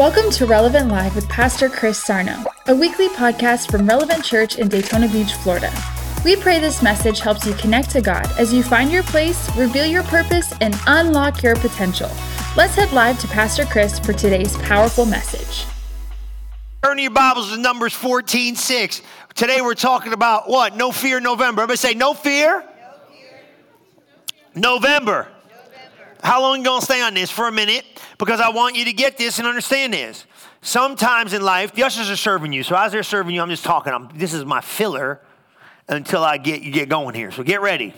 Welcome to Relevant Live with Pastor Chris Sarno, a weekly podcast from Relevant Church in Daytona Beach, Florida. We pray this message helps you connect to God as you find your place, reveal your purpose, and unlock your potential. Let's head live to Pastor Chris for today's powerful message. Turn your Bibles to Numbers 14 6. Today we're talking about what? No fear, November. Everybody say, no fear? No fear. November. How long are you to stay on this? For a minute, because I want you to get this and understand this. Sometimes in life, the ushers are serving you. So as they're serving you, I'm just talking. I'm, this is my filler until I get you get going here. So get ready.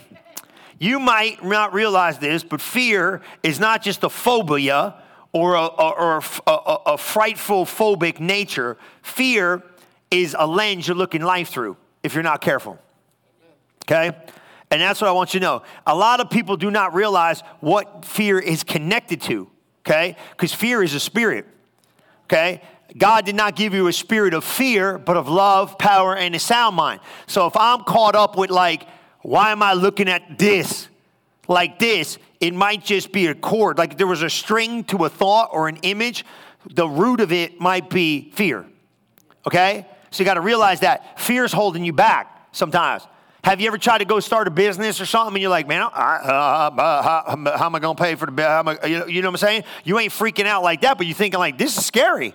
You might not realize this, but fear is not just a phobia or a, or a, a, a frightful phobic nature. Fear is a lens you're looking life through if you're not careful. Okay? And that's what I want you to know. A lot of people do not realize what fear is connected to, okay? Because fear is a spirit, okay? God did not give you a spirit of fear, but of love, power, and a sound mind. So if I'm caught up with, like, why am I looking at this like this? It might just be a chord. Like there was a string to a thought or an image, the root of it might be fear, okay? So you got to realize that fear is holding you back sometimes. Have you ever tried to go start a business or something and you're like, man, uh, uh, how, how, am I going to pay for the, you, know, you know what I'm saying? You ain't freaking out like that, but you're thinking like, this is scary.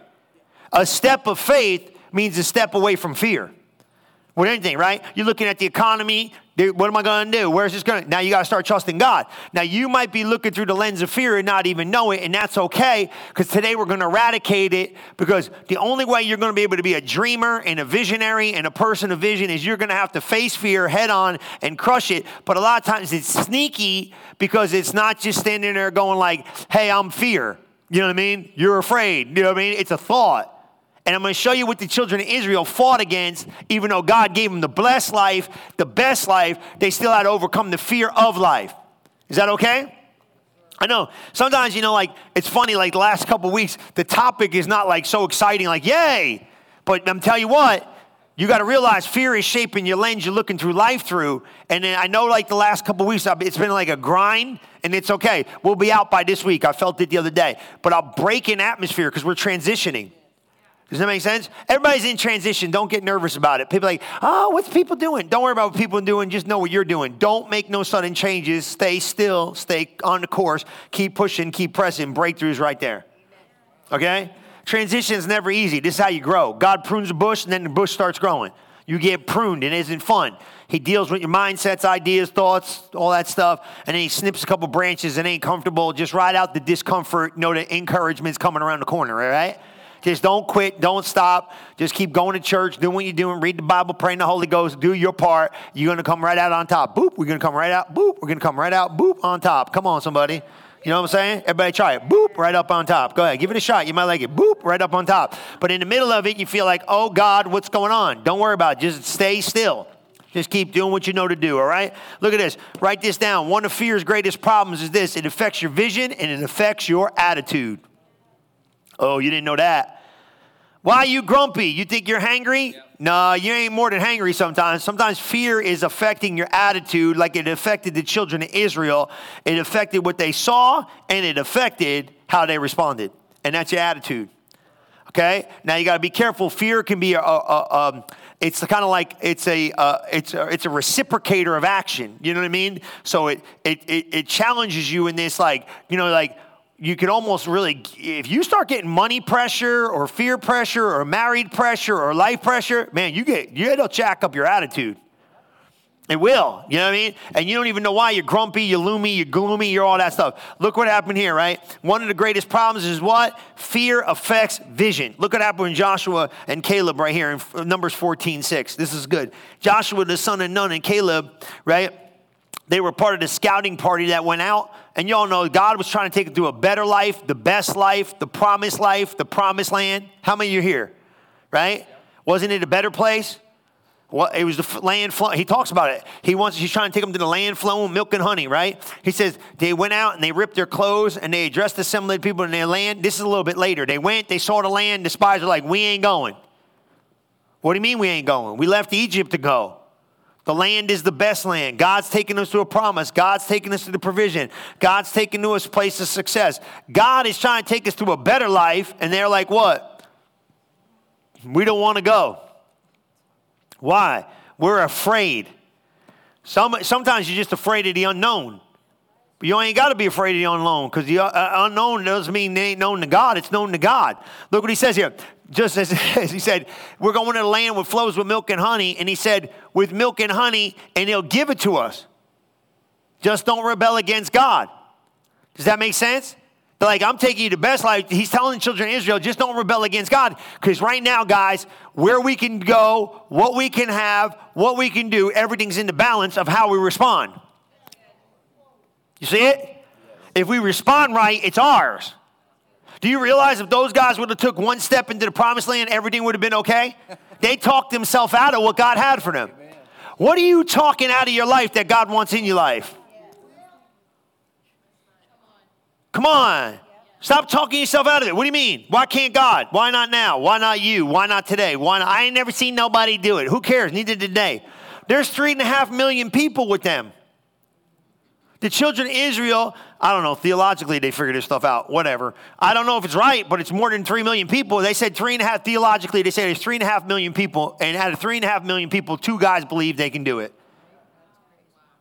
A step of faith means a step away from fear. With anything, right? You're looking at the economy, what am I going to do? Where's this going? Now you got to start trusting God. Now you might be looking through the lens of fear and not even know it, and that's okay because today we're going to eradicate it because the only way you're going to be able to be a dreamer and a visionary and a person of vision is you're going to have to face fear head on and crush it. But a lot of times it's sneaky because it's not just standing there going like, "Hey, I'm fear." You know what I mean? You're afraid. You know what I mean? It's a thought. And I'm going to show you what the children of Israel fought against, even though God gave them the blessed life, the best life, they still had to overcome the fear of life. Is that okay? I know. Sometimes, you know, like, it's funny, like the last couple weeks, the topic is not like so exciting, like, yay. But I'm telling you what, you got to realize fear is shaping your lens you're looking through life through. And then I know, like the last couple weeks, it's been like a grind, and it's okay. We'll be out by this week. I felt it the other day. But I'll break in atmosphere because we're transitioning. Does that make sense? Everybody's in transition. Don't get nervous about it. People like, oh, what's people doing? Don't worry about what people are doing. Just know what you're doing. Don't make no sudden changes. Stay still. Stay on the course. Keep pushing. Keep pressing. Breakthroughs right there. Okay? Transition is never easy. This is how you grow. God prunes a bush, and then the bush starts growing. You get pruned, and it isn't fun. He deals with your mindsets, ideas, thoughts, all that stuff, and then he snips a couple branches and ain't comfortable. Just ride out the discomfort. Know that encouragement's coming around the corner, all right? Just don't quit, don't stop. Just keep going to church, doing what you're doing, read the Bible, pray in the Holy Ghost, do your part. You're gonna come right out on top. Boop, we're gonna come right out. Boop, we're gonna come right out. Boop, on top. Come on, somebody. You know what I'm saying? Everybody try it. Boop, right up on top. Go ahead, give it a shot. You might like it. Boop, right up on top. But in the middle of it, you feel like, oh God, what's going on? Don't worry about it. Just stay still. Just keep doing what you know to do, all right? Look at this. Write this down. One of fear's greatest problems is this it affects your vision and it affects your attitude. Oh, you didn't know that. Why are you grumpy? You think you're hangry? No, you ain't more than hangry sometimes. Sometimes fear is affecting your attitude like it affected the children of Israel. It affected what they saw and it affected how they responded. And that's your attitude. Okay? Now you got to be careful. Fear can be a, a, a um, it's kind of like it's a, uh, it's a it's a reciprocator of action. You know what I mean? So it, it it it challenges you in this like you know like you can almost really, if you start getting money pressure or fear pressure or married pressure or life pressure, man, you get, you it'll jack up your attitude. It will, you know what I mean? And you don't even know why you're grumpy, you're loomy, you're gloomy, you're all that stuff. Look what happened here, right? One of the greatest problems is what? Fear affects vision. Look what happened with Joshua and Caleb right here in Numbers 14, 6. This is good. Joshua, the son of Nun, and Caleb, right? They were part of the scouting party that went out. And y'all know God was trying to take them to a better life, the best life, the promised life, the promised land. How many of you here? Right? Wasn't it a better place? Well, it was the land. He talks about it. He wants. He's trying to take them to the land flowing milk and honey. Right? He says they went out and they ripped their clothes and they addressed the assembly people in their land. This is a little bit later. They went. They saw the land. The spies are like, "We ain't going." What do you mean we ain't going? We left Egypt to go. The land is the best land. God's taking us to a promise. God's taking us to the provision. God's taking us to a place of success. God is trying to take us to a better life, and they're like, what? We don't want to go. Why? We're afraid. Some, sometimes you're just afraid of the unknown. But you ain't got to be afraid of the unknown because the uh, unknown doesn't mean they ain't known to God. It's known to God. Look what he says here. Just as, as he said, we're going to land that flows with milk and honey. And he said, with milk and honey, and he'll give it to us. Just don't rebel against God. Does that make sense? They're like, I'm taking you to best life. He's telling the children of Israel, just don't rebel against God. Because right now, guys, where we can go, what we can have, what we can do, everything's in the balance of how we respond. You see it? If we respond right, it's ours. Do you realize if those guys would have took one step into the promised land, everything would have been okay? They talked themselves out of what God had for them. What are you talking out of your life that God wants in your life? Come on. Stop talking yourself out of it. What do you mean? Why can't God? Why not now? Why not you? Why not today? Why not? I ain't never seen nobody do it. Who cares? Neither did they. There's three and a half million people with them. The children of Israel, I don't know, theologically they figured this stuff out, whatever. I don't know if it's right, but it's more than three million people. They said three and a half, theologically, they say there's three and a half million people, and out of three and a half million people, two guys believe they can do it.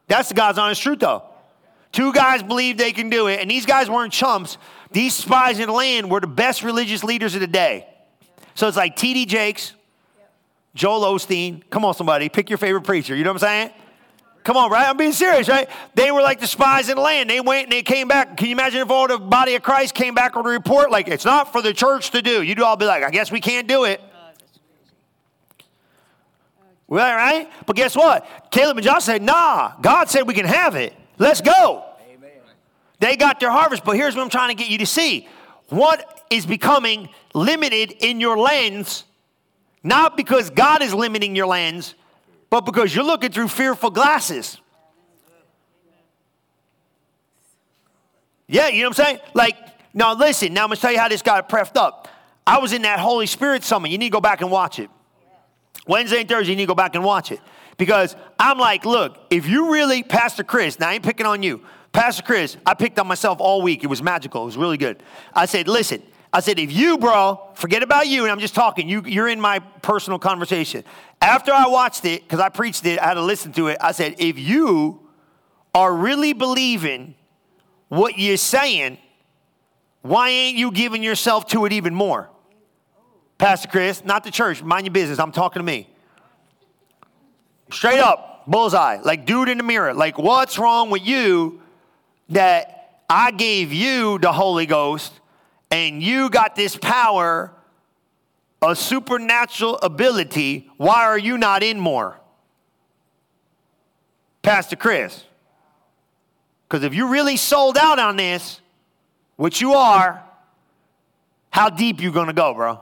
That's the God's honest truth, though. Two guys believe they can do it, and these guys weren't chumps. These spies in the land were the best religious leaders of the day. So it's like T.D. Jakes, Joel Osteen. Come on, somebody, pick your favorite preacher. You know what I'm saying? Come on, right? I'm being serious, right? They were like the spies in the land. They went and they came back. Can you imagine if all the body of Christ came back with a report like it's not for the church to do? You'd all be like, I guess we can't do it. Well, right? But guess what? Caleb and Josh said, nah, God said we can have it. Let's go. Amen. They got their harvest, but here's what I'm trying to get you to see. What is becoming limited in your lens, not because God is limiting your lens, but because you're looking through fearful glasses. Yeah, you know what I'm saying? Like, now listen, now I'm gonna tell you how this got pressed up. I was in that Holy Spirit summit. You need to go back and watch it. Wednesday and Thursday, you need to go back and watch it. Because I'm like, look, if you really, Pastor Chris, now I ain't picking on you. Pastor Chris, I picked on myself all week. It was magical. It was really good. I said, listen, I said, if you, bro, forget about you, and I'm just talking, you, you're in my personal conversation. After I watched it, because I preached it, I had to listen to it, I said, if you are really believing what you're saying, why ain't you giving yourself to it even more? Pastor Chris, not the church, mind your business. I'm talking to me. Straight up, bullseye, like dude in the mirror. Like, what's wrong with you that I gave you the Holy Ghost and you got this power, a supernatural ability? Why are you not in more? Pastor Chris. Because if you really sold out on this, which you are, how deep you gonna go, bro?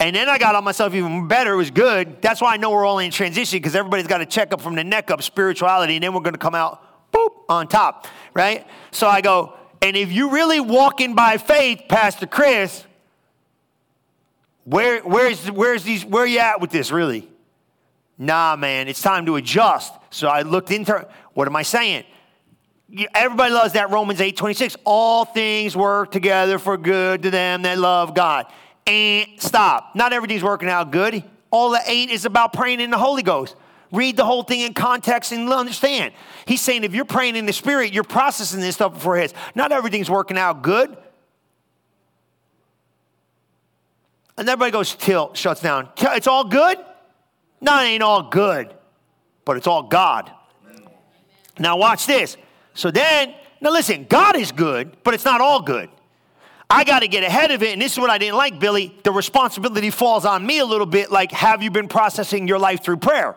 And then I got on myself even better. It was good. That's why I know we're all in transition because everybody's got to check up from the neck up spirituality, and then we're to come out boop on top, right? So I go, and if you're really walking by faith, Pastor Chris, where where's where's these where you at with this really? Nah, man, it's time to adjust. So I looked into what am I saying? Everybody loves that Romans 8 26. All things work together for good to them that love God and stop. Not everything's working out good. All the eight is about praying in the Holy Ghost. Read the whole thing in context and understand. He's saying if you're praying in the Spirit, you're processing this stuff before his. Not everything's working out good. And everybody goes, till shuts down. It's all good? No, it ain't all good, but it's all God. Now, watch this. So then, now listen, God is good, but it's not all good. I got to get ahead of it. And this is what I didn't like, Billy. The responsibility falls on me a little bit like, have you been processing your life through prayer?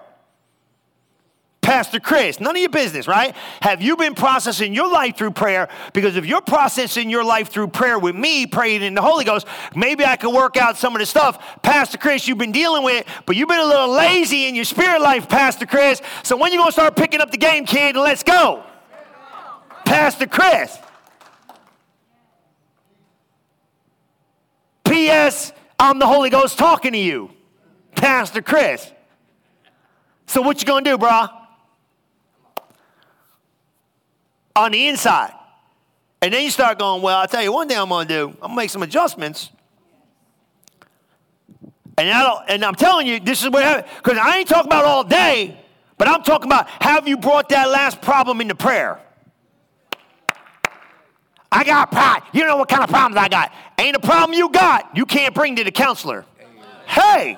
Pastor Chris, none of your business, right? Have you been processing your life through prayer? Because if you're processing your life through prayer with me, praying in the Holy Ghost, maybe I can work out some of the stuff, Pastor Chris, you've been dealing with, but you've been a little lazy in your spirit life, Pastor Chris. So when you gonna start picking up the game, kid, and let's go? Pastor Chris. P.S. I'm the Holy Ghost talking to you, Pastor Chris. So what you gonna do, brah? On the inside. And then you start going, well, I'll tell you one thing I'm gonna do. I'm gonna make some adjustments. And, I and I'm telling you, this is what happened. Because I ain't talking about all day, but I'm talking about have you brought that last problem into prayer? I got pride. You know what kind of problems I got. Ain't a problem you got, you can't bring to the counselor. Hey,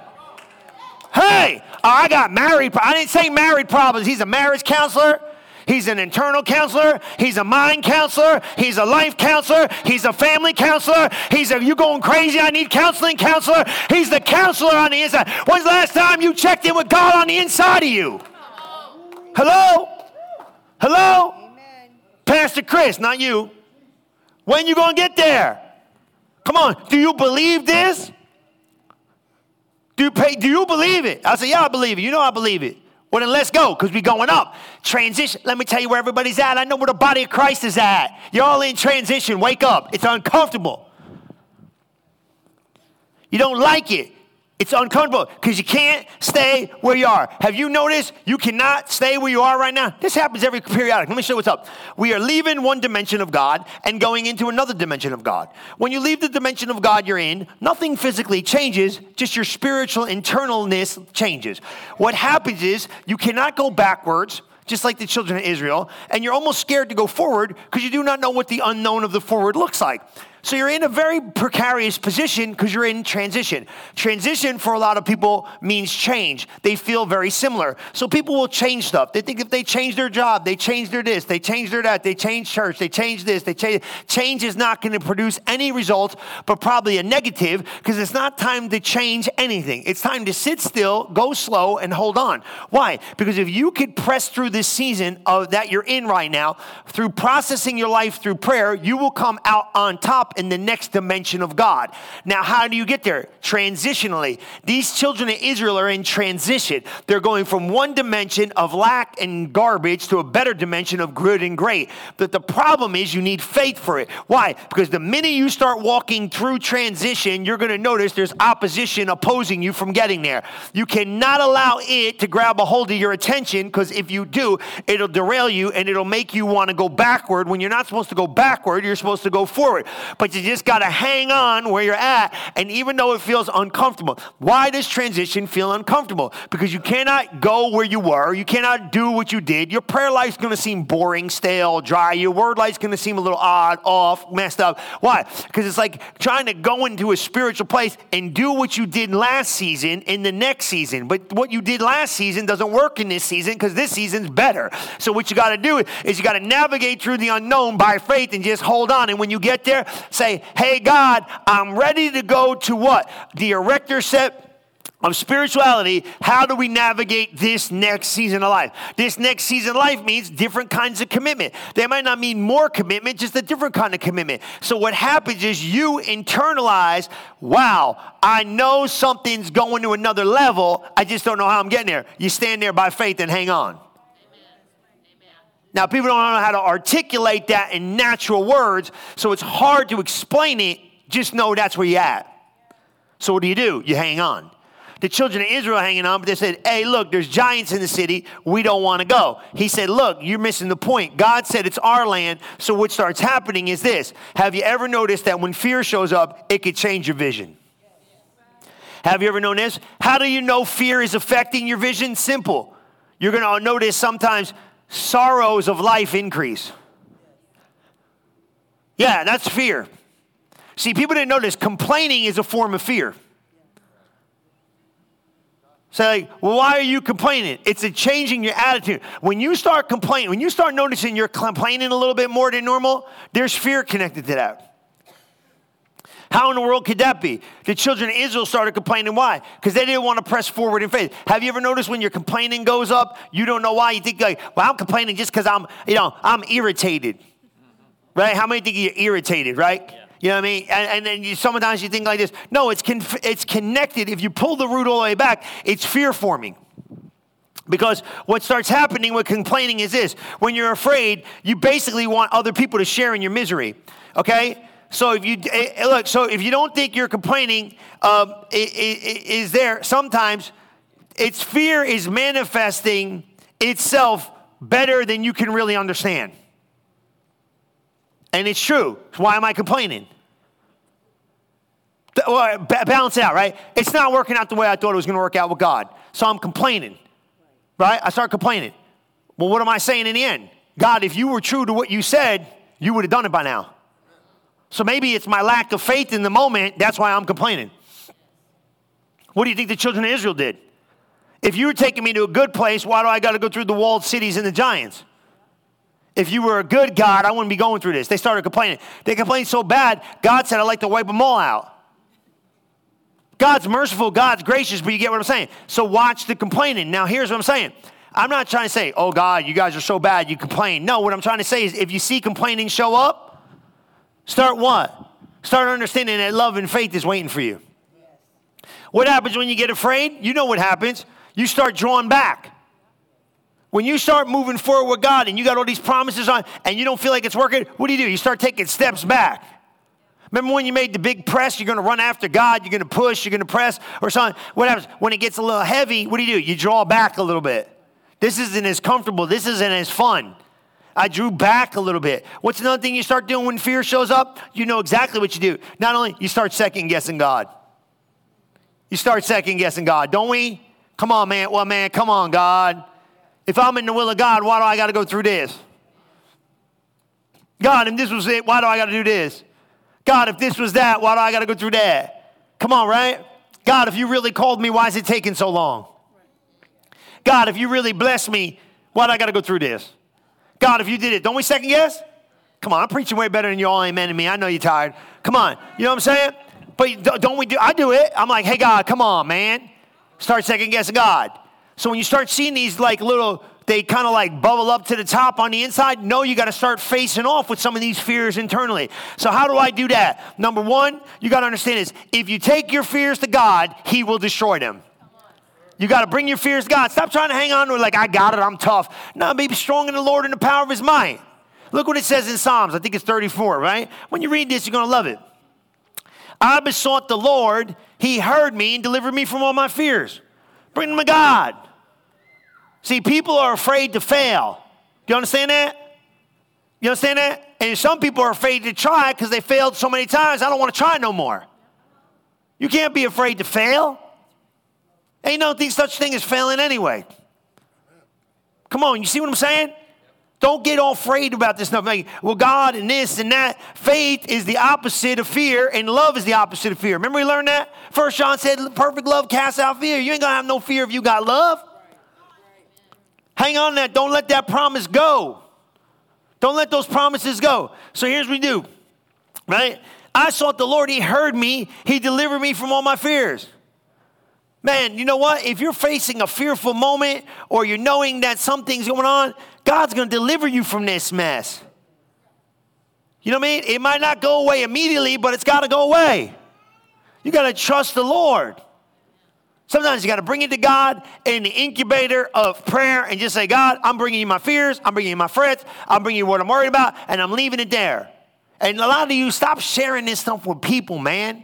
hey, I got married. I didn't say married problems. He's a marriage counselor. He's an internal counselor. He's a mind counselor. He's a life counselor. He's a family counselor. He's a you going crazy. I need counseling counselor. He's the counselor on the inside. When's the last time you checked in with God on the inside of you? Hello? Hello? Amen. Pastor Chris, not you. When you going to get there? Come on. Do you believe this? Do you, pay, do you believe it? I say, yeah, I believe it. You know I believe it. Well, then let's go because we're going up. Transition. Let me tell you where everybody's at. I know where the body of Christ is at. You're all in transition. Wake up. It's uncomfortable. You don't like it. It's uncomfortable because you can't stay where you are. Have you noticed you cannot stay where you are right now? This happens every periodic. Let me show you what's up. We are leaving one dimension of God and going into another dimension of God. When you leave the dimension of God you're in, nothing physically changes, just your spiritual internalness changes. What happens is you cannot go backwards just like the children of Israel, and you're almost scared to go forward because you do not know what the unknown of the forward looks like. So you're in a very precarious position because you're in transition. Transition for a lot of people means change. They feel very similar. So people will change stuff. They think if they change their job, they change their this, they change their that, they change church, they change this, they change. Change is not going to produce any results, but probably a negative because it's not time to change anything. It's time to sit still, go slow, and hold on. Why? Because if you could press through this season of, that you're in right now through processing your life through prayer, you will come out on top in the next dimension of God. Now, how do you get there? Transitionally. These children of Israel are in transition. They're going from one dimension of lack and garbage to a better dimension of good and great. But the problem is you need faith for it. Why? Because the minute you start walking through transition, you're going to notice there's opposition opposing you from getting there. You cannot allow it to grab a hold of your attention because if you do, it'll derail you and it'll make you want to go backward when you're not supposed to go backward, you're supposed to go forward. But but you just got to hang on where you're at. And even though it feels uncomfortable, why does transition feel uncomfortable? Because you cannot go where you were, you cannot do what you did. Your prayer life's going to seem boring, stale, dry. Your word life's going to seem a little odd, off, messed up. Why? Because it's like trying to go into a spiritual place and do what you did last season in the next season. But what you did last season doesn't work in this season because this season's better. So what you got to do is you got to navigate through the unknown by faith and just hold on. And when you get there, say, Hey, God, I'm ready to go to what? The erector set of spirituality, how do we navigate this next season of life? This next season of life means different kinds of commitment. They might not mean more commitment, just a different kind of commitment. So, what happens is you internalize, wow, I know something's going to another level. I just don't know how I'm getting there. You stand there by faith and hang on. Now, people don't know how to articulate that in natural words, so it's hard to explain it. Just know that's where you're at. So, what do you do? You hang on. The children of Israel hanging on, but they said, Hey, look, there's giants in the city. We don't want to go. He said, Look, you're missing the point. God said it's our land. So, what starts happening is this Have you ever noticed that when fear shows up, it could change your vision? Have you ever known this? How do you know fear is affecting your vision? Simple. You're going to notice sometimes sorrows of life increase. Yeah, that's fear. See, people didn't notice complaining is a form of fear. Say, so like, well, why are you complaining? It's a changing your attitude. When you start complaining, when you start noticing you're complaining a little bit more than normal, there's fear connected to that. How in the world could that be? The children of Israel started complaining. Why? Because they didn't want to press forward in faith. Have you ever noticed when your complaining goes up, you don't know why? You think like, well, I'm complaining just because I'm, you know, I'm irritated. Right? How many think you're irritated, right? Yeah. You know what I mean? And, and then you, sometimes you think like this. No, it's, con- it's connected. If you pull the root all the way back, it's fear forming. Because what starts happening with complaining is this when you're afraid, you basically want other people to share in your misery. Okay? So if you eh, eh, look, so if you don't think you're complaining um, is there sometimes Its fear is manifesting itself better than you can really understand. And it's true. Why am I complaining? Well, balance it out, right? It's not working out the way I thought it was going to work out with God. So I'm complaining, right? I start complaining. Well, what am I saying in the end? God, if you were true to what you said, you would have done it by now. So maybe it's my lack of faith in the moment. That's why I'm complaining. What do you think the children of Israel did? If you were taking me to a good place, why do I got to go through the walled cities and the giants? If you were a good God, I wouldn't be going through this. They started complaining. They complained so bad, God said, I'd like to wipe them all out. God's merciful, God's gracious, but you get what I'm saying. So watch the complaining. Now, here's what I'm saying. I'm not trying to say, oh, God, you guys are so bad, you complain. No, what I'm trying to say is if you see complaining show up, start what? Start understanding that love and faith is waiting for you. What happens when you get afraid? You know what happens. You start drawing back. When you start moving forward with God and you got all these promises on and you don't feel like it's working, what do you do? You start taking steps back. Remember when you made the big press? You're going to run after God, you're going to push, you're going to press, or something. What happens? When it gets a little heavy, what do you do? You draw back a little bit. This isn't as comfortable, this isn't as fun. I drew back a little bit. What's another thing you start doing when fear shows up? You know exactly what you do. Not only you start second guessing God. You start second guessing God, don't we? Come on, man. Well, man, come on, God. If I'm in the will of God, why do I got to go through this? God, if this was it, why do I got to do this? God, if this was that, why do I got to go through that? Come on, right? God, if you really called me, why is it taking so long? God, if you really blessed me, why do I got to go through this? God, if you did it, don't we second guess? Come on, I'm preaching way better than you all amen to me. I know you're tired. Come on. You know what I'm saying? But don't we do, I do it. I'm like, hey, God, come on, man. Start second guessing God. So when you start seeing these like little they kind of like bubble up to the top on the inside. No, you got to start facing off with some of these fears internally. So, how do I do that? Number one, you got to understand is if you take your fears to God, He will destroy them. You got to bring your fears to God. Stop trying to hang on to it like, I got it, I'm tough. No, be strong in the Lord and the power of His might. Look what it says in Psalms. I think it's 34, right? When you read this, you're going to love it. I besought the Lord, He heard me and delivered me from all my fears. Bring them to God. See, people are afraid to fail. Do you understand that? You understand that? And some people are afraid to try because they failed so many times. I don't want to try no more. You can't be afraid to fail. Ain't no such thing as failing anyway. Come on, you see what I'm saying? Don't get all afraid about this stuff. Like, well, God and this and that. Faith is the opposite of fear, and love is the opposite of fear. Remember we learned that? First John said, perfect love casts out fear. You ain't gonna have no fear if you got love. Hang on that. Don't let that promise go. Don't let those promises go. So here's what we do, right? I sought the Lord. He heard me. He delivered me from all my fears. Man, you know what? If you're facing a fearful moment or you're knowing that something's going on, God's going to deliver you from this mess. You know what I mean? It might not go away immediately, but it's got to go away. You got to trust the Lord. Sometimes you got to bring it to God in the incubator of prayer and just say, God, I'm bringing you my fears, I'm bringing you my frets, I'm bringing you what I'm worried about, and I'm leaving it there. And a lot of you, stop sharing this stuff with people, man.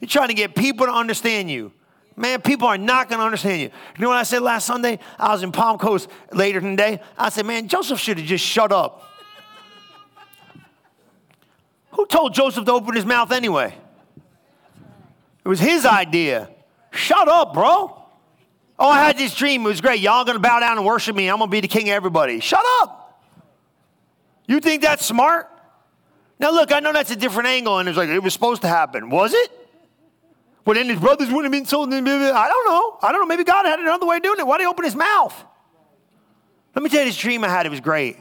You're trying to get people to understand you. Man, people are not going to understand you. You know what I said last Sunday? I was in Palm Coast later in the day. I said, man, Joseph should have just shut up. Who told Joseph to open his mouth anyway? It was his idea. Shut up, bro. Oh, I had this dream. It was great. Y'all gonna bow down and worship me. I'm gonna be the king of everybody. Shut up. You think that's smart? Now, look, I know that's a different angle, and it's like it was supposed to happen. Was it? Well, then his brothers wouldn't have been sold. I don't know. I don't know. Maybe God had another way of doing it. Why did he open his mouth? Let me tell you this dream I had. It was great.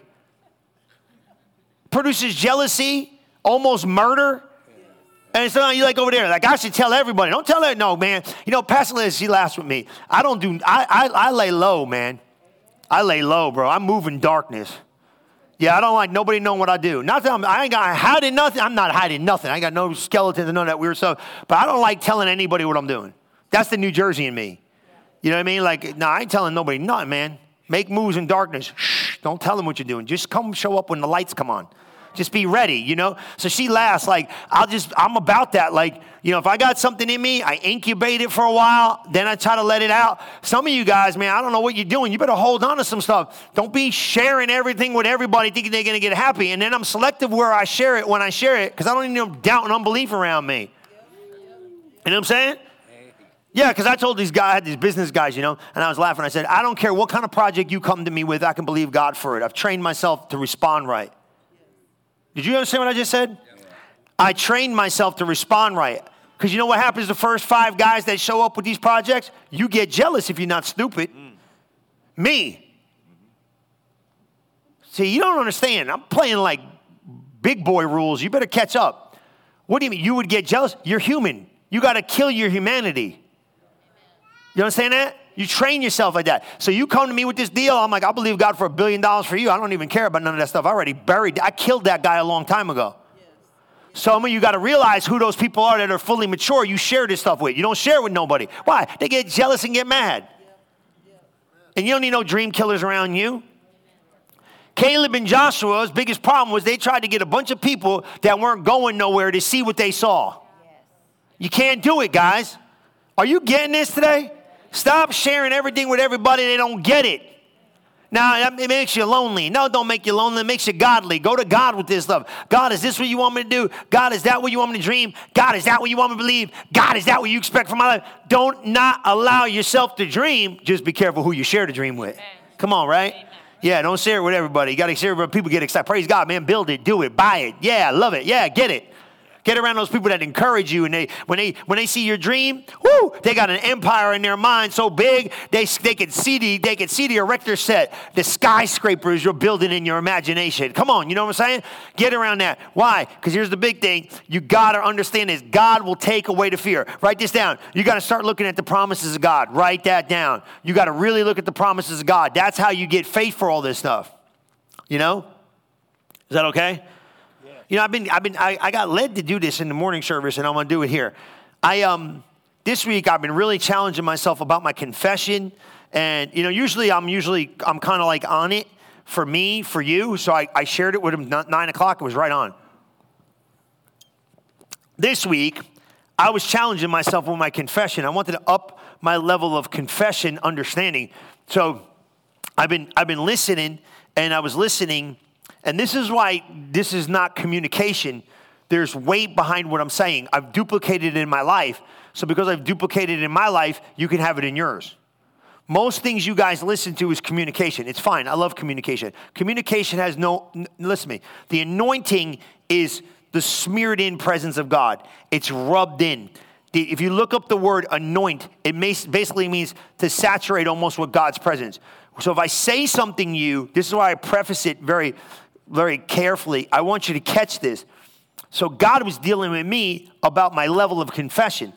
Produces jealousy, almost murder, and so you like over there, like I should tell everybody. Don't tell that. No, man. You know, Pastor Liz, she laughs with me. I don't do. I, I I lay low, man. I lay low, bro. I move in darkness. Yeah, I don't like nobody knowing what I do. Not that I'm, I ain't got hiding nothing. I'm not hiding nothing. I ain't got no skeletons and none of that weird stuff. But I don't like telling anybody what I'm doing. That's the New Jersey in me. You know what I mean? Like, no, I ain't telling nobody nothing, man. Make moves in darkness. Shh, don't tell them what you're doing. Just come show up when the lights come on. Just be ready, you know? So she laughs, like, I'll just, I'm about that. Like, you know, if I got something in me, I incubate it for a while, then I try to let it out. Some of you guys, man, I don't know what you're doing. You better hold on to some stuff. Don't be sharing everything with everybody thinking they're gonna get happy. And then I'm selective where I share it when I share it, because I don't need no doubt and unbelief around me. You know what I'm saying? Yeah, because I told these guys, I had these business guys, you know, and I was laughing. I said, I don't care what kind of project you come to me with, I can believe God for it. I've trained myself to respond right. Did you understand what I just said? I trained myself to respond right. Because you know what happens the first five guys that show up with these projects? You get jealous if you're not stupid. Me. See, you don't understand. I'm playing like big boy rules. You better catch up. What do you mean? You would get jealous? You're human. You got to kill your humanity. You understand that? You train yourself like that. So you come to me with this deal, I'm like, I believe God for a billion dollars for you. I don't even care about none of that stuff. I already buried, I killed that guy a long time ago. Some of you got to realize who those people are that are fully mature. You share this stuff with. You don't share with nobody. Why? They get jealous and get mad. And you don't need no dream killers around you. Caleb and Joshua's biggest problem was they tried to get a bunch of people that weren't going nowhere to see what they saw. You can't do it, guys. Are you getting this today? Stop sharing everything with everybody. They don't get it. Now, it makes you lonely. No, don't make you lonely. It makes you godly. Go to God with this stuff. God, is this what you want me to do? God, is that what you want me to dream? God, is that what you want me to believe? God, is that what you expect from my life? Don't not allow yourself to dream. Just be careful who you share the dream with. Come on, right? Yeah, don't share it with everybody. You got to share it with people get excited. Praise God, man. Build it, do it, buy it. Yeah, love it. Yeah, get it. Get around those people that encourage you, and they when they when they see your dream, whoo, they got an empire in their mind so big they they can see the they can see the erector set, the skyscrapers you're building in your imagination. Come on, you know what I'm saying? Get around that. Why? Because here's the big thing: you gotta understand this. God will take away the fear. Write this down. You got to start looking at the promises of God. Write that down. You got to really look at the promises of God. That's how you get faith for all this stuff. You know? Is that okay? You know, I've been, I've been, I, I got led to do this in the morning service, and I'm going to do it here. I, um, this week I've been really challenging myself about my confession, and you know, usually I'm usually I'm kind of like on it for me, for you. So I, I shared it with him nine o'clock. It was right on. This week, I was challenging myself with my confession. I wanted to up my level of confession understanding. So I've been I've been listening, and I was listening and this is why this is not communication. There's weight behind what I'm saying. I've duplicated it in my life. So because I've duplicated it in my life, you can have it in yours. Most things you guys listen to is communication. It's fine. I love communication. Communication has no, listen to me. The anointing is the smeared in presence of God, it's rubbed in. If you look up the word anoint, it basically means to saturate almost with God's presence. So if I say something to you, this is why I preface it very very carefully. I want you to catch this. So God was dealing with me about my level of confession.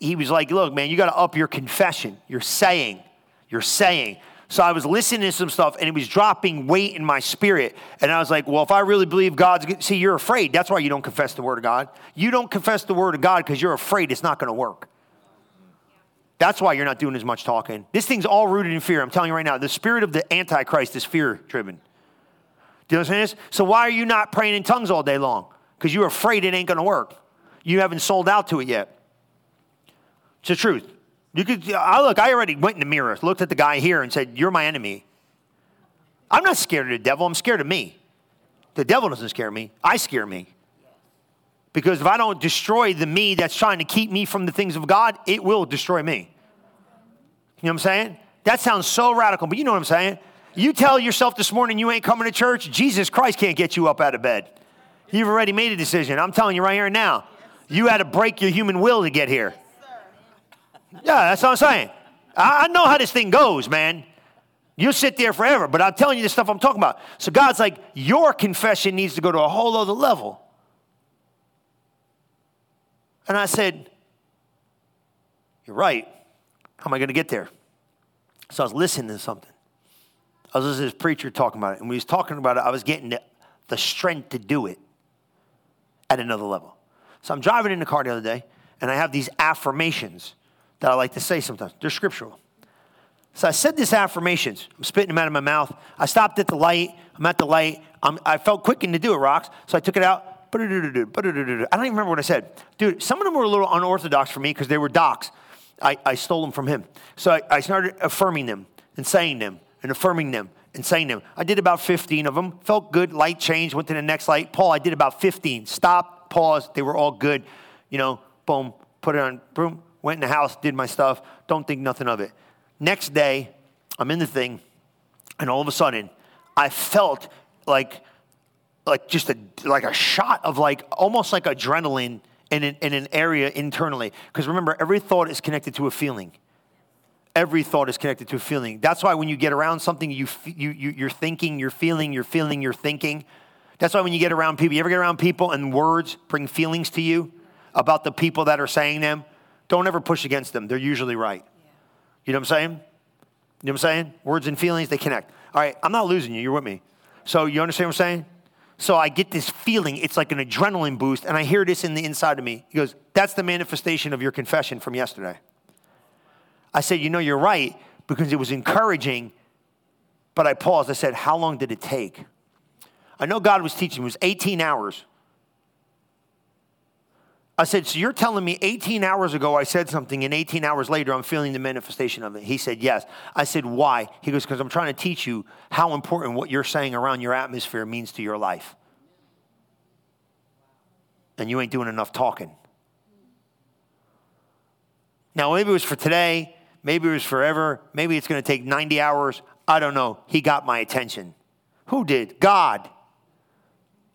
He was like, look, man, you got to up your confession. You're saying, you're saying. So I was listening to some stuff and it was dropping weight in my spirit. And I was like, well, if I really believe God's see, you're afraid. That's why you don't confess the word of God. You don't confess the word of God because you're afraid it's not going to work. That's why you're not doing as much talking. This thing's all rooted in fear. I'm telling you right now, the spirit of the Antichrist is fear driven. Do you understand this? So why are you not praying in tongues all day long? Because you're afraid it ain't going to work. You haven't sold out to it yet. It's the truth. You could I look, I already went in the mirror, looked at the guy here and said, You're my enemy. I'm not scared of the devil, I'm scared of me. The devil doesn't scare me, I scare me. Because if I don't destroy the me that's trying to keep me from the things of God, it will destroy me. You know what I'm saying? That sounds so radical, but you know what I'm saying? You tell yourself this morning you ain't coming to church, Jesus Christ can't get you up out of bed. You've already made a decision. I'm telling you right here and now. You had to break your human will to get here. Yeah, that's what I'm saying. I know how this thing goes, man. You'll sit there forever, but I'm telling you the stuff I'm talking about. So God's like, your confession needs to go to a whole other level. And I said, You're right. How am I going to get there? So I was listening to something. I was listening to this preacher talking about it, and when he was talking about it, I was getting the, the strength to do it at another level. So I'm driving in the car the other day, and I have these affirmations that I like to say sometimes. They're scriptural. So I said these affirmations. I'm spitting them out of my mouth. I stopped at the light. I'm at the light. I'm, I felt quickened to do it, rocks. So I took it out. I don't even remember what I said. Dude, some of them were a little unorthodox for me because they were docs. I, I stole them from him. So I, I started affirming them and saying them and affirming them and saying them. I did about 15 of them. Felt good. Light changed. Went to the next light. Paul, I did about 15. Stop, pause. They were all good. You know, boom, put it on, boom, went in the house, did my stuff. Don't think nothing of it. Next day, I'm in the thing, and all of a sudden, I felt like, like just a like a shot of like almost like adrenaline in an, in an area internally. Because remember, every thought is connected to a feeling. Every thought is connected to a feeling. That's why when you get around something, you, you, you you're thinking, you're feeling, you're feeling, you're thinking. That's why when you get around people, you ever get around people and words bring feelings to you about the people that are saying them? Don't ever push against them. They're usually right. You know what I'm saying? You know what I'm saying? Words and feelings, they connect. All right, I'm not losing you. You're with me. So you understand what I'm saying? So I get this feeling, it's like an adrenaline boost, and I hear this in the inside of me. He goes, That's the manifestation of your confession from yesterday. I said, You know, you're right, because it was encouraging, but I paused. I said, How long did it take? I know God was teaching, it was 18 hours. I said, So you're telling me 18 hours ago I said something, and 18 hours later I'm feeling the manifestation of it? He said, Yes. I said, Why? He goes, Because I'm trying to teach you how important what you're saying around your atmosphere means to your life. And you ain't doing enough talking. Now, maybe it was for today, maybe it was forever, maybe it's going to take 90 hours. I don't know. He got my attention. Who did? God.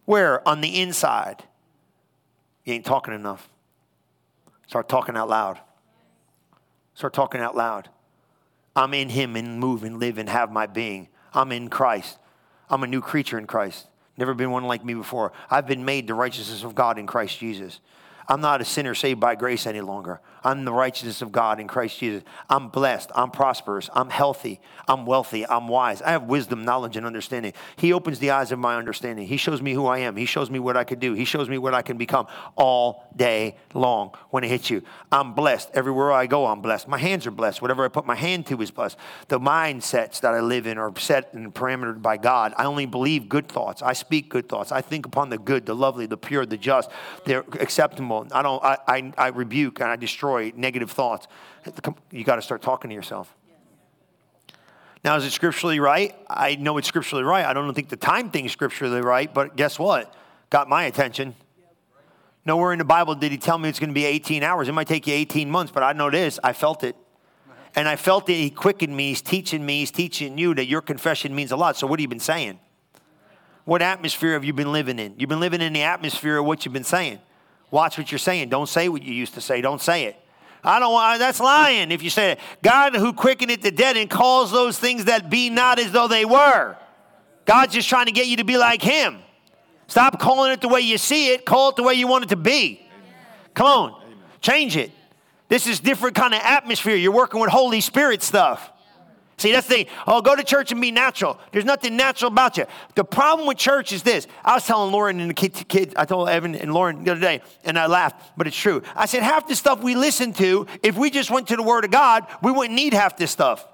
Where? On the inside. You ain't talking enough. Start talking out loud. Start talking out loud. I'm in Him and move and live and have my being. I'm in Christ. I'm a new creature in Christ. Never been one like me before. I've been made the righteousness of God in Christ Jesus. I'm not a sinner saved by grace any longer. I'm the righteousness of God in Christ Jesus. I'm blessed. I'm prosperous. I'm healthy. I'm wealthy. I'm wise. I have wisdom, knowledge, and understanding. He opens the eyes of my understanding. He shows me who I am. He shows me what I could do. He shows me what I can become all day long when it hits you. I'm blessed. Everywhere I go, I'm blessed. My hands are blessed. Whatever I put my hand to is blessed. The mindsets that I live in are set and parametered by God. I only believe good thoughts. I speak good thoughts. I think upon the good, the lovely, the pure, the just. They're acceptable. I don't. I, I, I rebuke and I destroy destroy negative thoughts. You got to start talking to yourself. Now, is it scripturally right? I know it's scripturally right. I don't think the time thing is scripturally right, but guess what? Got my attention. Nowhere in the Bible did he tell me it's going to be 18 hours. It might take you 18 months, but I know this. I felt it. And I felt it. He quickened me. He's teaching me. He's teaching you that your confession means a lot. So, what have you been saying? What atmosphere have you been living in? You've been living in the atmosphere of what you've been saying. Watch what you're saying. Don't say what you used to say. Don't say it. I don't want, that's lying if you say it. God who quickeneth the dead and calls those things that be not as though they were. God's just trying to get you to be like Him. Stop calling it the way you see it, call it the way you want it to be. Come on, change it. This is different kind of atmosphere. You're working with Holy Spirit stuff. See, that's the thing. Oh, go to church and be natural. There's nothing natural about you. The problem with church is this. I was telling Lauren and the kids, kid, I told Evan and Lauren the other day, and I laughed, but it's true. I said, half the stuff we listen to, if we just went to the Word of God, we wouldn't need half this stuff.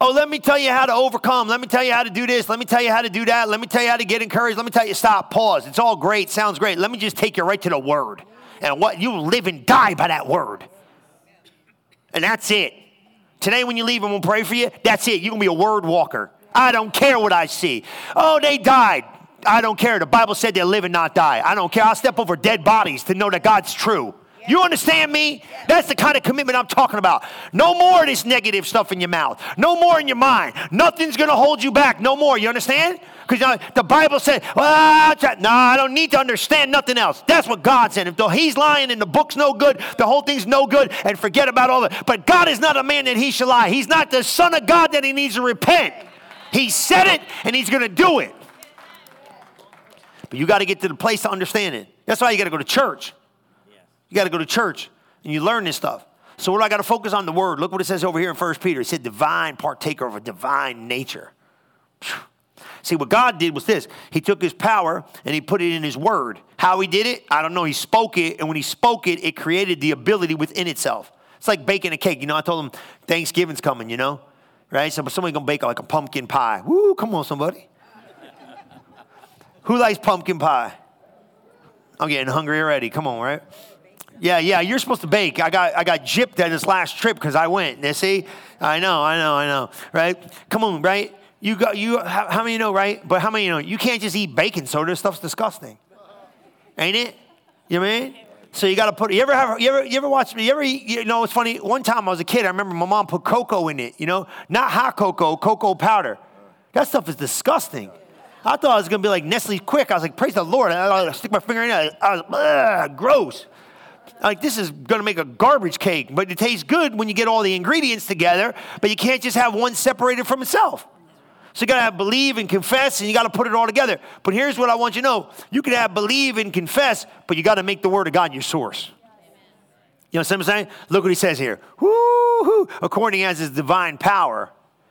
Oh, let me tell you how to overcome. Let me tell you how to do this. Let me tell you how to do that. Let me tell you how to get encouraged. Let me tell you, stop, pause. It's all great, sounds great. Let me just take you right to the Word. And what you live and die by that Word. And that's it. Today, when you leave, going to pray for you. That's it. You're going to be a word walker. I don't care what I see. Oh, they died. I don't care. The Bible said they live and not die. I don't care. I'll step over dead bodies to know that God's true. You understand me? That's the kind of commitment I'm talking about. No more of this negative stuff in your mouth. No more in your mind. Nothing's going to hold you back. No more. You understand? Because uh, the Bible said, well, no, I don't need to understand nothing else. That's what God said. If he's lying and the book's no good, the whole thing's no good, and forget about all that. But God is not a man that he shall lie. He's not the son of God that he needs to repent. He said it, and he's going to do it. But you got to get to the place to understand it. That's why you got to go to church. You got to go to church and you learn this stuff. So what do I got to focus on the word? Look what it says over here in 1 Peter. It said divine partaker of a divine nature. See, what God did was this He took His power and He put it in His Word. How He did it, I don't know. He spoke it, and when He spoke it, it created the ability within itself. It's like baking a cake. You know, I told them Thanksgiving's coming, you know, right? So somebody's going to bake like a pumpkin pie. Woo, come on, somebody. Who likes pumpkin pie? I'm getting hungry already. Come on, right? Yeah, yeah, you're supposed to bake. I got I got gypped at this last trip because I went. You see? I know, I know, I know, right? Come on, right? You got you how, how many know, right? But how many know you can't just eat baking soda, stuff's disgusting. Ain't it? You know what I mean? So you got to put. You ever have? You ever? You ever watch me? You ever? You know, it's funny. One time I was a kid. I remember my mom put cocoa in it. You know, not hot cocoa, cocoa powder. That stuff is disgusting. I thought it was gonna be like Nestle Quik. I was like, praise the Lord. I, I stick my finger in it. I was gross. Like this is gonna make a garbage cake, but it tastes good when you get all the ingredients together. But you can't just have one separated from itself. So you gotta have believe and confess, and you gotta put it all together. But here's what I want you to know: you can have believe and confess, but you gotta make the Word of God your source. You know what I'm saying? Look what he says here. Woo-hoo. According as his divine power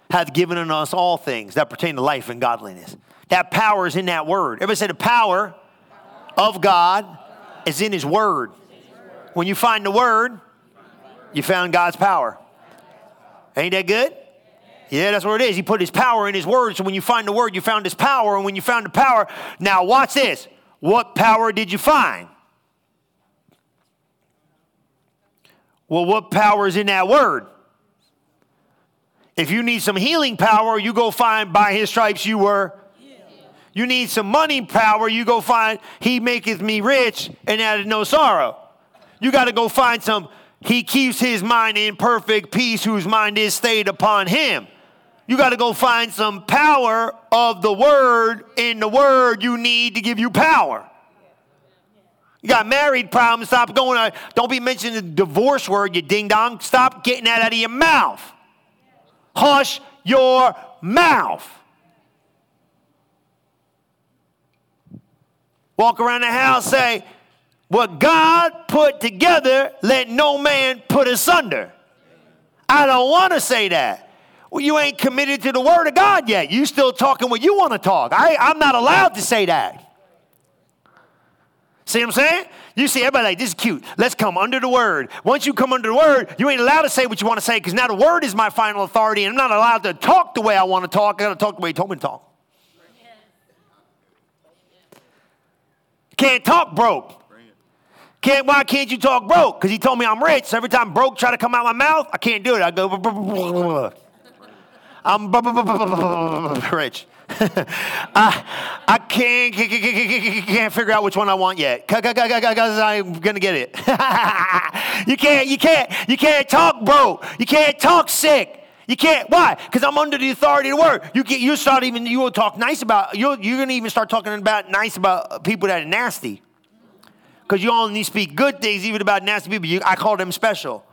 hath given unto us all things that pertain to life and godliness. That power is in that word. Everybody say the power of God is in his word. When you find the word, you found God's power. Ain't that good? Yeah, that's what it is. He put his power in his word. So when you find the word, you found his power. And when you found the power, now watch this. What power did you find? Well, what power is in that word? If you need some healing power, you go find by his stripes you were. You need some money power, you go find he maketh me rich and added no sorrow. You got to go find some he keeps his mind in perfect peace whose mind is stayed upon him. You got to go find some power of the word in the word you need to give you power. You got married problems, stop going. On. Don't be mentioning the divorce word, you ding dong. Stop getting that out of your mouth. Hush your mouth. Walk around the house, say, What God put together, let no man put asunder. I don't want to say that. Well, you ain't committed to the word of God yet. You still talking what you want to talk. I, I'm not allowed to say that. See what I'm saying? You see everybody like, this is cute. Let's come under the word. Once you come under the word, you ain't allowed to say what you want to say because now the word is my final authority and I'm not allowed to talk the way I want to talk. I got to talk the way he told me to talk. Can't talk broke. Can't, why can't you talk broke? Because he told me I'm rich. So every time broke try to come out my mouth, I can't do it. I go, I'm rich. I, I can't, can't figure out which one I want yet I'm gonna get it. you can't, you can't, you can't talk broke. You can't talk sick. You can't. Why? Because I'm under the authority of the word. You get, you start even, you will talk nice about. You're, you're gonna even start talking about nice about people that are nasty. Because you only need to speak good things even about nasty people. You, I call them special.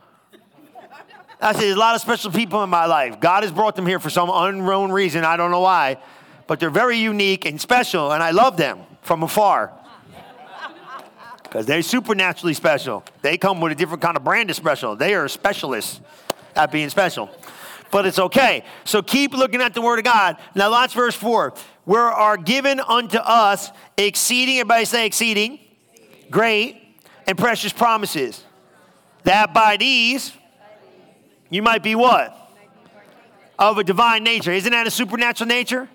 I said, there's a lot of special people in my life. God has brought them here for some unknown reason. I don't know why. But they're very unique and special, and I love them from afar. Because they're supernaturally special. They come with a different kind of brand of special. They are specialists at being special. But it's okay. So keep looking at the Word of God. Now, that's verse 4. Where are given unto us exceeding, everybody say exceeding, great and precious promises. That by these, you might be what? Of a divine nature. Isn't that a supernatural nature?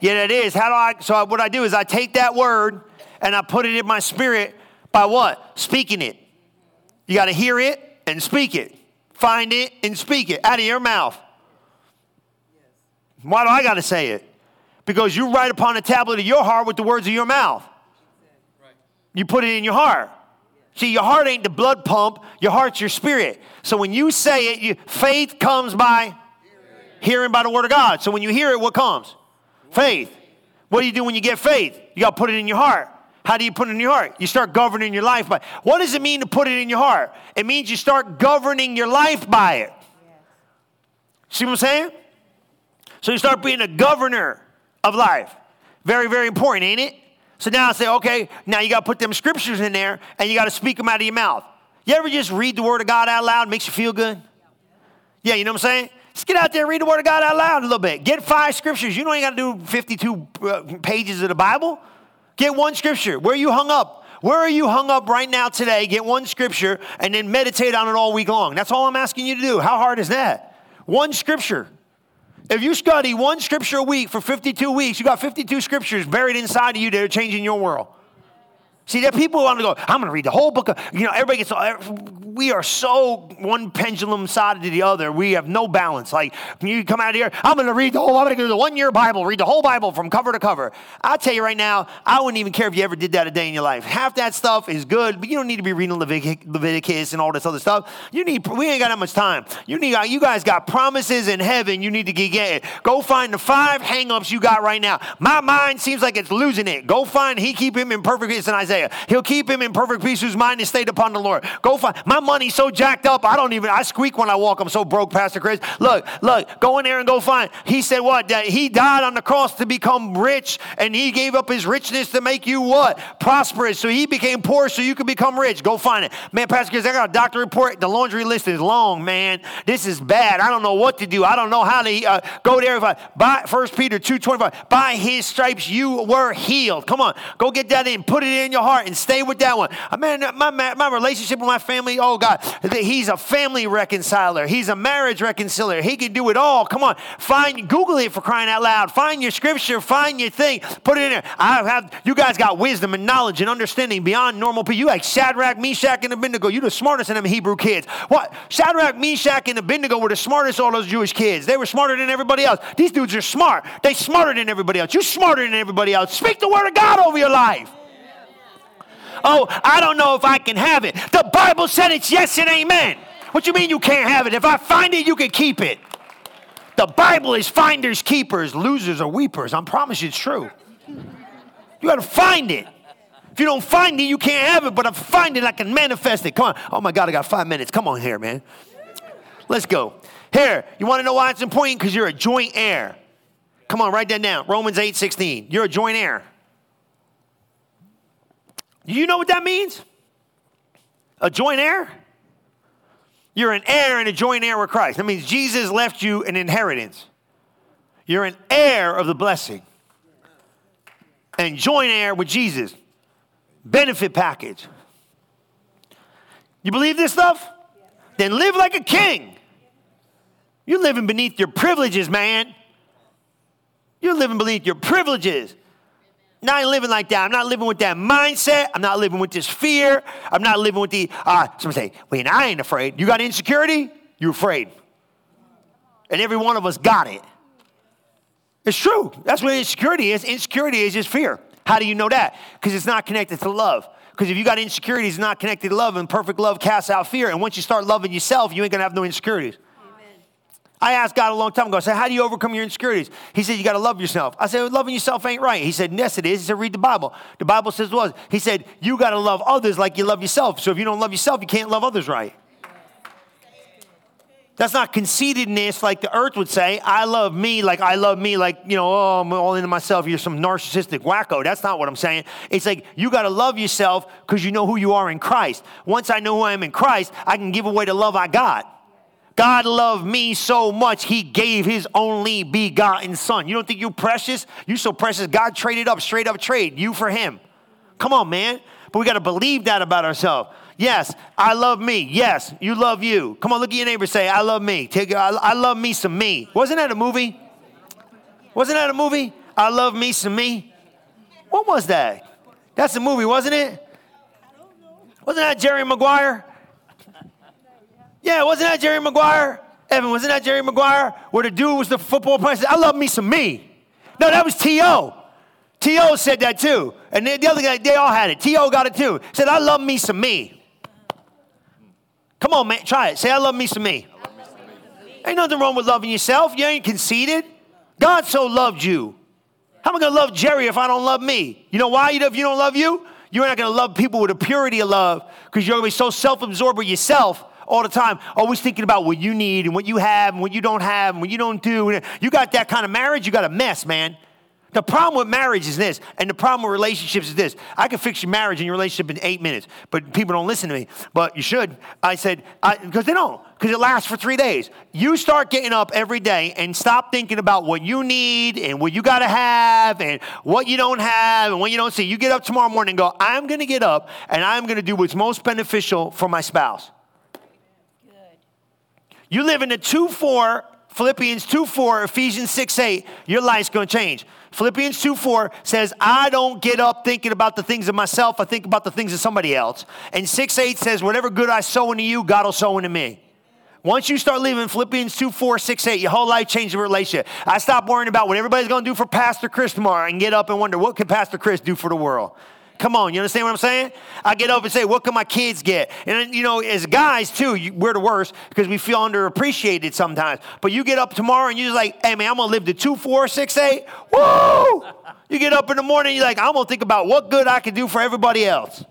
Yeah, it is. How do I? So what I do is I take that word and I put it in my spirit by what? Speaking it. You got to hear it and speak it. Find it and speak it out of your mouth. Why do I got to say it? Because you write upon the tablet of your heart with the words of your mouth. You put it in your heart. See, your heart ain't the blood pump, your heart's your spirit. So when you say it, you, faith comes by hearing by the word of God. So when you hear it, what comes? Faith. What do you do when you get faith? You got to put it in your heart. How do you put it in your heart? You start governing your life by. What does it mean to put it in your heart? It means you start governing your life by it. See what I'm saying? So you start being a governor of life. Very, very important, ain't it? So now I say, okay, now you got to put them scriptures in there and you got to speak them out of your mouth. You ever just read the word of God out loud? Makes you feel good? Yeah, you know what I'm saying? Just get out there and read the word of God out loud a little bit. Get five scriptures. You know you got to do 52 uh, pages of the Bible. Get one scripture. Where are you hung up? Where are you hung up right now today? Get one scripture and then meditate on it all week long. That's all I'm asking you to do. How hard is that? One scripture. If you study one scripture a week for 52 weeks, you got 52 scriptures buried inside of you that are changing your world. See, there are people who want to go, I'm going to read the whole book of, you know, everybody gets, we are so one pendulum side to the other. We have no balance. Like, you come out of here, I'm going to read the whole, I'm going to do the one year Bible, read the whole Bible from cover to cover. I'll tell you right now, I wouldn't even care if you ever did that a day in your life. Half that stuff is good, but you don't need to be reading Leviticus and all this other stuff. You need, we ain't got that much time. You need, you guys got promises in heaven you need to get. Go find the five hangups you got right now. My mind seems like it's losing it. Go find, he keep him in perfect peace in Isaiah. Isaiah. He'll keep him in perfect peace whose mind is stayed upon the Lord. Go find my money's so jacked up, I don't even I squeak when I walk. I'm so broke, Pastor Chris. Look, look, go in there and go find. He said what? That he died on the cross to become rich, and he gave up his richness to make you what? Prosperous. So he became poor so you could become rich. Go find it. Man, Pastor Chris, I got a doctor report. The laundry list is long, man. This is bad. I don't know what to do. I don't know how to uh, go there. If I by First Peter 2:25, by his stripes you were healed. Come on, go get that in. Put it in your heart and stay with that one. Uh, man, my, my relationship with my family, oh Oh, God, he's a family reconciler. He's a marriage reconciler, He can do it all. Come on, find, Google it for crying out loud. Find your scripture, find your thing, put it in there. I have, you guys got wisdom and knowledge and understanding beyond normal people. You like Shadrach, Meshach, and Abednego. You the smartest of them Hebrew kids. What? Shadrach, Meshach, and Abednego were the smartest of all those Jewish kids. They were smarter than everybody else. These dudes are smart. They smarter than everybody else. You're smarter than everybody else. Speak the word of God over your life. Oh, I don't know if I can have it. The Bible said it's yes and amen. What you mean you can't have it? If I find it, you can keep it. The Bible is finders, keepers, losers, or weepers. I promise you it's true. You got to find it. If you don't find it, you can't have it, but if I find it, I can manifest it. Come on. Oh my God, I got five minutes. Come on here, man. Let's go. Here, you want to know why it's important? Because you're a joint heir. Come on, write that down. Romans 8 16. You're a joint heir. Do you know what that means? A joint heir? You're an heir and a joint heir with Christ. That means Jesus left you an inheritance. You're an heir of the blessing. And joint heir with Jesus. Benefit package. You believe this stuff? Then live like a king. You're living beneath your privileges, man. You're living beneath your privileges. I'm living like that. I'm not living with that mindset. I'm not living with this fear. I'm not living with the, uh, somebody say, wait, I ain't afraid. You got insecurity? You're afraid. And every one of us got it. It's true. That's what insecurity is. Insecurity is just fear. How do you know that? Because it's not connected to love. Because if you got insecurities, it's not connected to love, and perfect love casts out fear. And once you start loving yourself, you ain't gonna have no insecurities. I asked God a long time ago, I said, How do you overcome your insecurities? He said, You got to love yourself. I said, Loving yourself ain't right. He said, Yes, it is. He said, Read the Bible. The Bible says what? He said, You got to love others like you love yourself. So if you don't love yourself, you can't love others right. That's not conceitedness like the earth would say. I love me like I love me, like, you know, oh, I'm all into myself. You're some narcissistic wacko. That's not what I'm saying. It's like you got to love yourself because you know who you are in Christ. Once I know who I am in Christ, I can give away the love I got. God loved me so much, he gave his only begotten son. You don't think you're precious? You so precious. God traded up, straight up trade, you for him. Come on, man. But we got to believe that about ourselves. Yes, I love me. Yes, you love you. Come on, look at your neighbor. Say, I love me. Take, I, I love me some me. Wasn't that a movie? Wasn't that a movie? I love me some me. What was that? That's a movie, wasn't it? Wasn't that Jerry Maguire? Yeah, wasn't that Jerry Maguire? Evan, wasn't that Jerry Maguire? Where the dude was the football player? said, I love me some me. No, that was T.O. T.O. said that too. And the other guy, they all had it. T.O. got it too. Said, I love me some me. Come on, man, try it. Say, I love me some me. Ain't nothing wrong with loving yourself. You ain't conceited. God so loved you. How am I to love Jerry if I don't love me? You know why? You know, if you don't love you, you're not to love people with a purity of love because you're to be so self absorbed with yourself all the time, always thinking about what you need and what you have and what you don't have and what you don't do. You got that kind of marriage, you got a mess, man. The problem with marriage is this, and the problem with relationships is this. I can fix your marriage and your relationship in eight minutes, but people don't listen to me. But you should. I said, because they don't, because it lasts for three days. You start getting up every day and stop thinking about what you need and what you got to have and what you don't have and what you don't see. You get up tomorrow morning and go, I'm going to get up and I'm going to do what's most beneficial for my spouse. You live in a 2 4 Philippians 2 4, Ephesians 6 8, your life's gonna change. Philippians 2 4 says, I don't get up thinking about the things of myself, I think about the things of somebody else. And 6 8 says, Whatever good I sow into you, God will sow into me. Once you start living Philippians 2, 4, 6, 8, your whole life changes the relationship. I stop worrying about what everybody's gonna do for Pastor Chris tomorrow and get up and wonder, what could Pastor Chris do for the world? Come on, you understand what I'm saying? I get up and say, what can my kids get? And, you know, as guys, too, we're the worst because we feel underappreciated sometimes. But you get up tomorrow and you're like, hey, man, I'm going to live to 2, 4, 6, 8. Woo! You get up in the morning, you're like, I'm going to think about what good I can do for everybody else.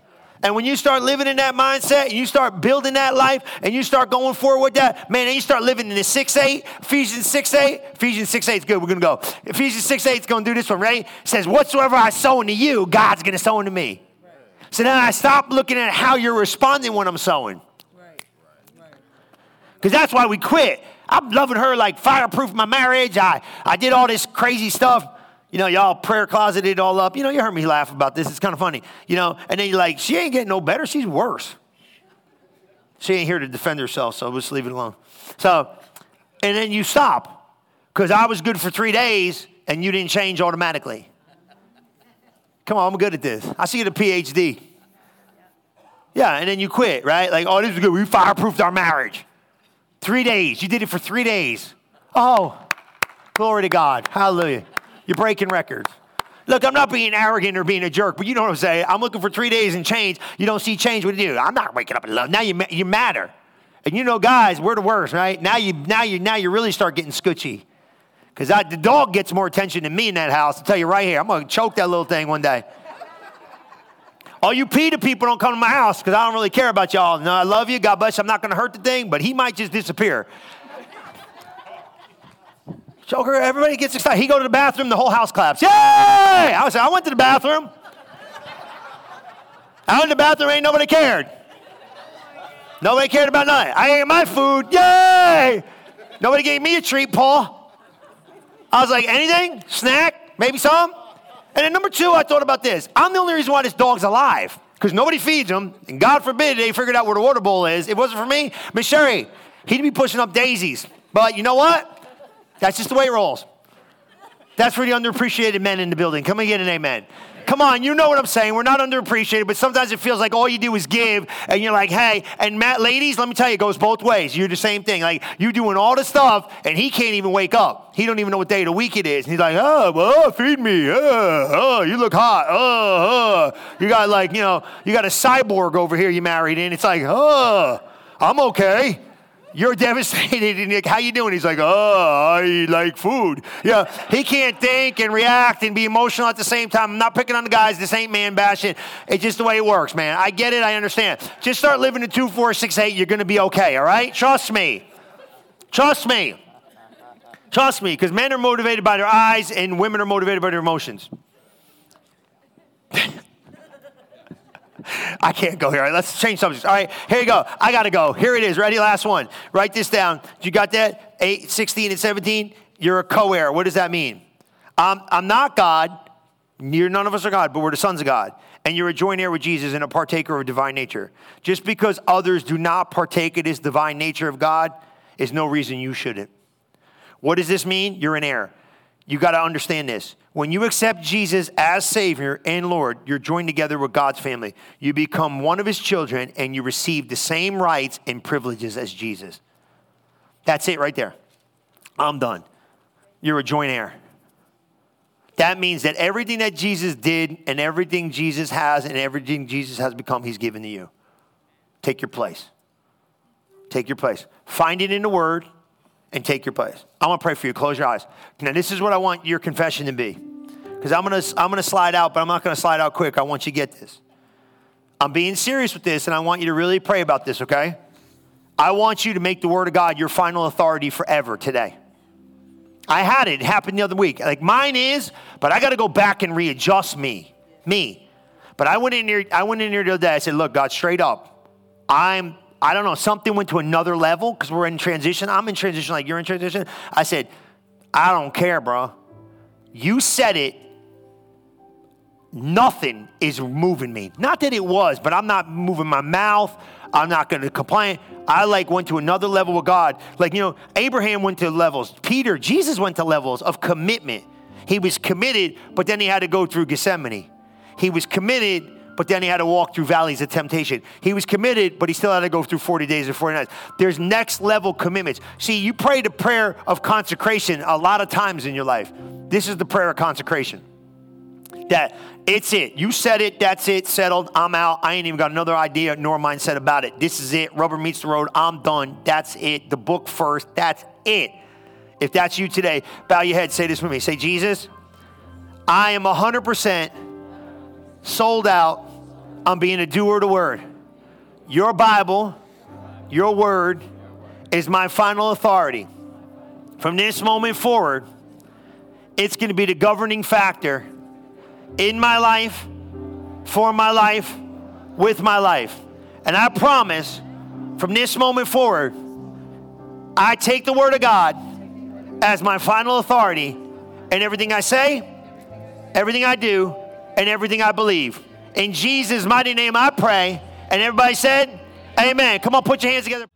And when you start living in that mindset, and you start building that life, and you start going forward with that, man, and you start living in the 6 8, Ephesians 6 8. Ephesians 6 8 is good. We're going to go. Ephesians 6 8 is going to do this one, right? It says, Whatsoever I sow into you, God's going to sow into me. So then I stop looking at how you're responding when I'm sowing. Because that's why we quit. I'm loving her like fireproof my marriage. I, I did all this crazy stuff you know, y'all prayer closeted it all up. You know, you heard me laugh about this. It's kind of funny. You know, and then you're like, she ain't getting no better. She's worse. She ain't here to defend herself, so let's leave it alone. So, and then you stop because I was good for three days and you didn't change automatically. Come on, I'm good at this. I see you at a PhD. Yeah, and then you quit, right? Like, oh, this is good. We fireproofed our marriage. Three days. You did it for three days. Oh, glory to God. Hallelujah. You're breaking records. Look, I'm not being arrogant or being a jerk, but you know what I'm saying. I'm looking for three days and change. You don't see change. What do you do? I'm not waking up in love. Now you, you matter. And you know, guys, we're the worst, right? Now you, now you, now you really start getting scutchy. Because the dog gets more attention than me in that house. I'll tell you right here. I'm going to choke that little thing one day. All you PETA people don't come to my house because I don't really care about y'all. No, I love you. God bless you. I'm not going to hurt the thing, but he might just disappear. Joker, everybody gets excited. He go to the bathroom, the whole house claps. Yay! I was I went to the bathroom. Out in the bathroom, ain't nobody cared. Nobody cared about nothing. I ate my food. Yay! Nobody gave me a treat, Paul. I was like, anything? Snack? Maybe some? And then number two, I thought about this. I'm the only reason why this dog's alive. Because nobody feeds him. And God forbid they figured out where the water bowl is. It wasn't for me, Miss Sherry, he'd be pushing up daisies. But you know what? That's just the way it rolls. That's for the underappreciated men in the building. Come and get an amen. Come on, you know what I'm saying. We're not underappreciated, but sometimes it feels like all you do is give, and you're like, hey, and Matt, ladies, let me tell you, it goes both ways. You're the same thing. Like you're doing all the stuff, and he can't even wake up. He don't even know what day of the week it is. And he's like, oh, well, feed me. Oh, oh, you look hot. Oh, oh. You got like, you know, you got a cyborg over here you married in. It's like, oh, I'm okay. You're devastated. And like, how you doing? He's like, oh, I like food. Yeah, he can't think and react and be emotional at the same time. I'm not picking on the guys. This ain't man bashing. It's just the way it works, man. I get it. I understand. Just start living to two, four, six, eight. You're to be okay. All right? Trust me. Trust me. Trust me, because men are motivated by their eyes and women are motivated by their emotions. I can't go here. All right, let's change subjects. All right, here you go. I got to go. Here it is. Ready? Last one. Write this down. You got that? 8, 16, and 17? You're a co heir. What does that mean? Um, I'm not God. You're, none of us are God, but we're the sons of God. And you're a joint heir with Jesus and a partaker of divine nature. Just because others do not partake of this divine nature of God is no reason you shouldn't. What does this mean? You're an heir. You got to understand this. When you accept Jesus as Savior and Lord, you're joined together with God's family. You become one of His children and you receive the same rights and privileges as Jesus. That's it right there. I'm done. You're a joint heir. That means that everything that Jesus did and everything Jesus has and everything Jesus has become, He's given to you. Take your place. Take your place. Find it in the Word and take your place. I want to pray for you. Close your eyes. Now, this is what I want your confession to be. Because I'm going to I'm to slide out, but I'm not going to slide out quick. I want you to get this. I'm being serious with this, and I want you to really pray about this, okay? I want you to make the Word of God your final authority forever today. I had it. It happened the other week. Like mine is, but I got to go back and readjust me. Me. But I went in here, I went in here the other day. I said, look, God, straight up, I'm, I don't know, something went to another level because we're in transition. I'm in transition like you're in transition. I said, I don't care, bro. You said it. Nothing is moving me. Not that it was, but I'm not moving my mouth. I'm not going to complain. I like went to another level with God. Like, you know, Abraham went to levels. Peter, Jesus went to levels of commitment. He was committed, but then he had to go through Gethsemane. He was committed, but then he had to walk through valleys of temptation. He was committed, but he still had to go through 40 days and 40 nights. There's next level commitments. See, you prayed a prayer of consecration a lot of times in your life. This is the prayer of consecration. That it's it. You said it, that's it, settled. I'm out. I ain't even got another idea nor mindset about it. This is it. Rubber meets the road. I'm done. That's it. The book first. That's it. If that's you today, bow your head. Say this with me. Say, Jesus, I am 100% sold out on being a doer of the word. Your Bible, your word, is my final authority. From this moment forward, it's going to be the governing factor in my life, for my life, with my life. And I promise from this moment forward, I take the Word of God as my final authority in everything I say, everything I do, and everything I believe. In Jesus' mighty name I pray. And everybody said, Amen. Come on, put your hands together.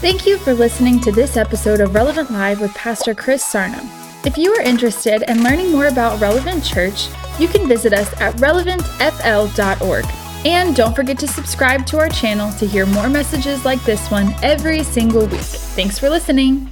Thank you for listening to this episode of Relevant Live with Pastor Chris Sarnum. If you are interested in learning more about Relevant Church, you can visit us at relevantfl.org. And don't forget to subscribe to our channel to hear more messages like this one every single week. Thanks for listening.